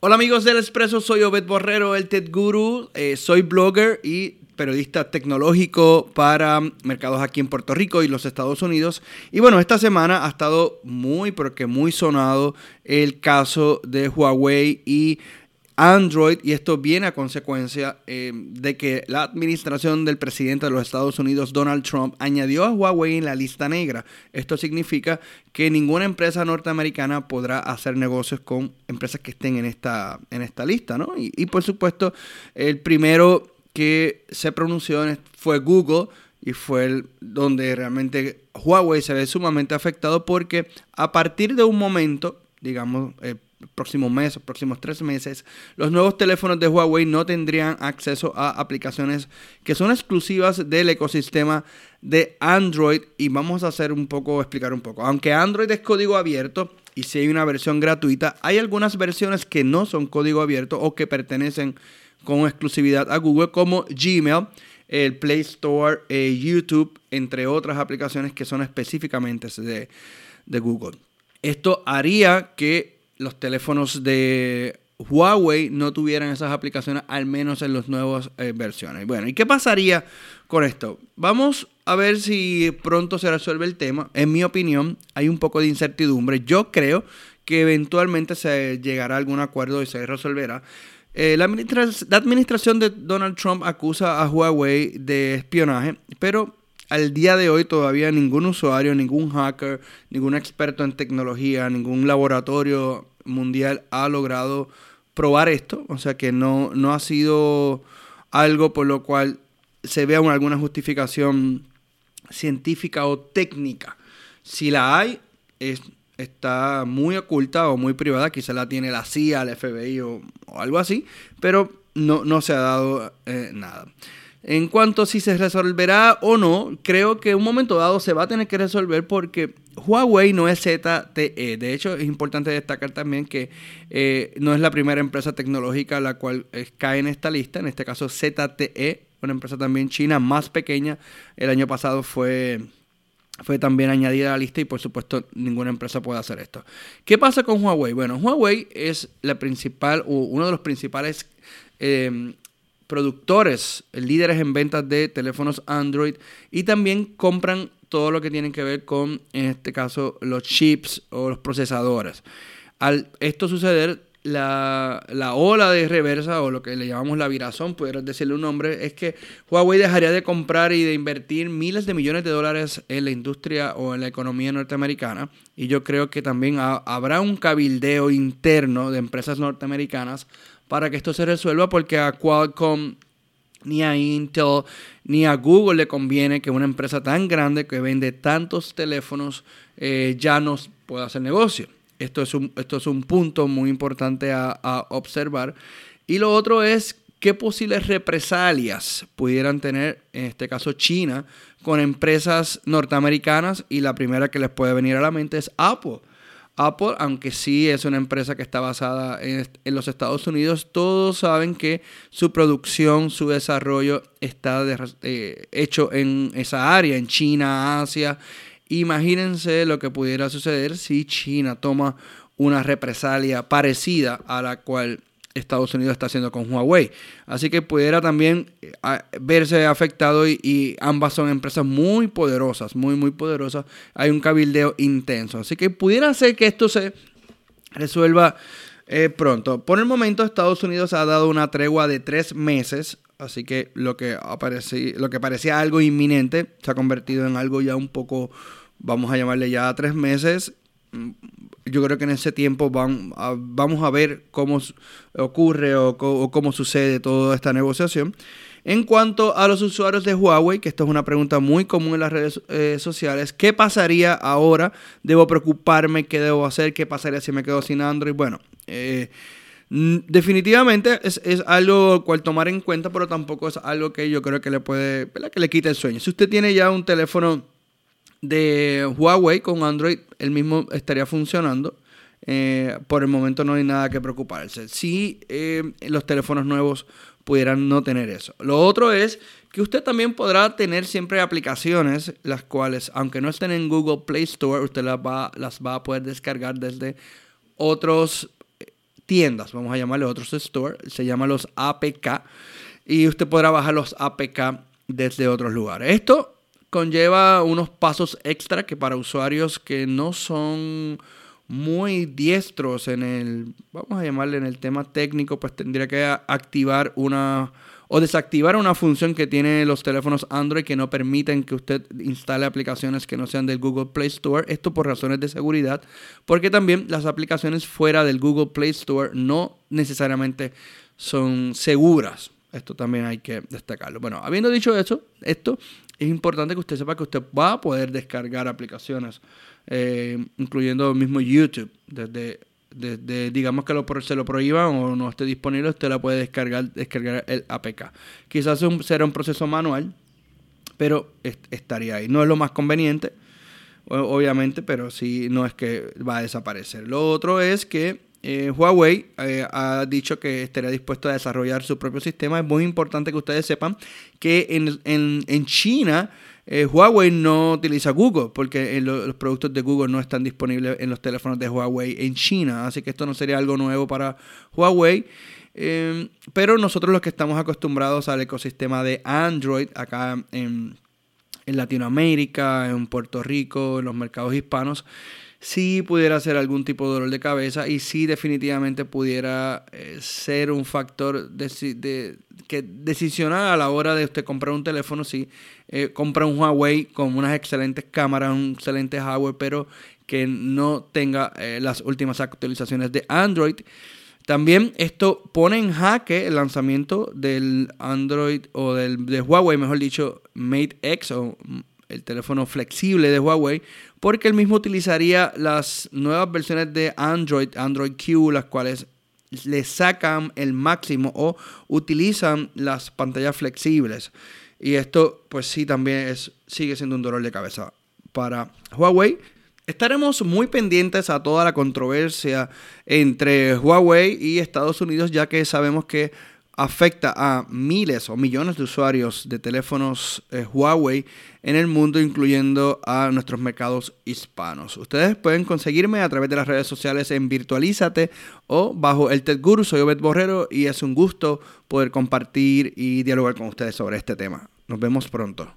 Hola amigos del Expreso, soy Obed Borrero, el TED Guru, eh, soy blogger y periodista tecnológico para mercados aquí en Puerto Rico y los Estados Unidos. Y bueno, esta semana ha estado muy, porque muy sonado el caso de Huawei y Android y esto viene a consecuencia eh, de que la administración del presidente de los Estados Unidos, Donald Trump, añadió a Huawei en la lista negra. Esto significa que ninguna empresa norteamericana podrá hacer negocios con empresas que estén en esta, en esta lista, ¿no? Y, por supuesto, el primero que se pronunció fue Google y fue el, donde realmente Huawei se ve sumamente afectado porque a partir de un momento, digamos, eh, próximo mes, próximos tres meses, los nuevos teléfonos de Huawei no tendrían acceso a aplicaciones que son exclusivas del ecosistema de Android y vamos a hacer un poco, explicar un poco. Aunque Android es código abierto y si hay una versión gratuita, hay algunas versiones que no son código abierto o que pertenecen con exclusividad a Google como Gmail, el Play Store, eh, YouTube, entre otras aplicaciones que son específicamente de Google. Esto haría que los teléfonos de Huawei no tuvieran esas aplicaciones, al menos en las nuevas eh, versiones. Bueno, ¿y qué pasaría con esto? Vamos a ver si pronto se resuelve el tema. En mi opinión, hay un poco de incertidumbre. Yo creo que eventualmente se llegará a algún acuerdo y se resolverá. Eh, la, administración de Donald Trump acusa a Huawei de espionaje, pero al día de hoy todavía ningún usuario, ningún hacker, ningún experto en tecnología, ningún laboratorio mundial ha logrado probar esto. O sea que no, no ha sido algo por lo cual se vea alguna justificación científica o técnica. Si la hay, es está muy oculta o muy privada, quizá la tiene la CIA, el FBI o, algo así, pero no, no se ha dado eh, nada. En cuanto a si se resolverá o no, creo que en un momento dado se va a tener que resolver porque Huawei no es ZTE. De hecho, es importante destacar también que eh, no es la primera empresa tecnológica la cual eh, cae en esta lista. En este caso, ZTE, una empresa también china más pequeña. El año pasado fue fue también añadida a la lista y por supuesto ninguna empresa puede hacer esto. ¿Qué pasa con Huawei? Bueno, Huawei es la principal o uno de los principales eh, productores, líderes en ventas de teléfonos Android y también compran todo lo que tiene que ver con, en este caso, los chips o los procesadores. Al esto suceder, la, ola de reversa o lo que le llamamos la virazón, pudieras decirle un nombre, es que Huawei dejaría de comprar y de invertir miles de millones de dólares en la industria o en la economía norteamericana. Y yo creo que también habrá un cabildeo interno de empresas norteamericanas para que esto se resuelva porque a Qualcomm ni a Intel ni a Google le conviene que una empresa tan grande que vende tantos teléfonos eh, ya no pueda hacer negocio. Esto es un, esto es un punto muy importante a, observar. Y lo otro es qué posibles represalias pudieran tener, en este caso China, con empresas norteamericanas. Y la primera que les puede venir a la mente es Apple. Apple, aunque sí es una empresa que está basada en, los Estados Unidos, todos saben que su producción, su desarrollo está eh, hecho en esa área, en China, Asia, Imagínense lo que pudiera suceder si China toma una represalia parecida a la cual Estados Unidos está haciendo con Huawei. Así que pudiera también eh, verse afectado y, ambas son empresas muy poderosas, muy, muy poderosas. Hay un cabildeo intenso. Así que pudiera ser que esto se resuelva eh, pronto. Por el momento Estados Unidos ha dado una tregua de tres meses Así que lo que, lo que parecía algo inminente se ha convertido en algo ya un poco, vamos a llamarle ya tres meses. Yo creo que en ese tiempo vamos a ver cómo ocurre o, cómo sucede toda esta negociación. En cuanto a los usuarios de Huawei, que esto es una pregunta muy común en las redes eh, sociales, ¿qué pasaría ahora? ¿Debo preocuparme? ¿Qué debo hacer? ¿Qué pasaría si me quedo sin Android? Bueno, eh, definitivamente es, algo cual tomar en cuenta, pero tampoco es algo que yo creo que le puede, que le quite el sueño. Si usted tiene ya un teléfono de Huawei con Android, el mismo estaría funcionando. Eh, por el momento no hay nada que preocuparse. Si eh, los teléfonos nuevos pudieran no tener eso. Lo otro es que usted también podrá tener siempre aplicaciones, las cuales, aunque no estén en Google Play Store, usted las va, las va a poder descargar desde otros tiendas, vamos a llamarle otros store, se llama los APK y usted podrá bajar los APK desde otros lugares. Esto conlleva unos pasos extra que para usuarios que no son muy diestros en el, vamos a llamarle en el tema técnico, pues tendría que activar una o desactivar una función que tiene los teléfonos Android que no permiten que usted instale aplicaciones que no sean del Google Play Store. Esto por razones de seguridad, porque también las aplicaciones fuera del Google Play Store no necesariamente son seguras. Esto también hay que destacarlo. Bueno, habiendo dicho eso, esto es importante que usted sepa que usted va a poder descargar aplicaciones, eh, incluyendo el mismo YouTube, desde, digamos que lo, se lo prohíban o no esté disponible, usted la puede descargar, descargar el APK. Quizás será un proceso manual, pero estaría ahí. No es lo más conveniente, obviamente, pero sí no es que va a desaparecer. Lo otro es que eh, Huawei eh, ha dicho que estaría dispuesto a desarrollar su propio sistema. Es muy importante que ustedes sepan que en, China eh, Huawei no utiliza Google porque los productos de Google no están disponibles en los teléfonos de Huawei en China. Así que esto no sería algo nuevo para Huawei. pero nosotros los que estamos acostumbrados al ecosistema de Android acá en, en Latinoamérica, en Puerto Rico, en los mercados hispanos, sí pudiera ser algún tipo de dolor de cabeza y sí definitivamente pudiera eh, ser un factor que decisional a la hora de usted comprar un teléfono si eh, compra un Huawei con unas excelentes cámaras, un excelente hardware, pero que no tenga eh, las últimas actualizaciones de Android. También esto pone en jaque el lanzamiento del Android o del de Huawei, mejor dicho, Mate X o el teléfono flexible de Huawei, porque él mismo utilizaría las nuevas versiones de Android, Android Q, las cuales le sacan el máximo o utilizan las pantallas flexibles. Y esto, pues sí, también es, sigue siendo un dolor de cabeza para Huawei. Estaremos muy pendientes a toda la controversia entre Huawei y Estados Unidos, ya que sabemos que afecta a miles o millones de usuarios de teléfonos eh, Huawei en el mundo, incluyendo a nuestros mercados hispanos. Ustedes pueden conseguirme a través de las redes sociales en Virtualízate o bajo el TED Guru. Soy Obed Borrero y es un gusto poder compartir y dialogar con ustedes sobre este tema. Nos vemos pronto.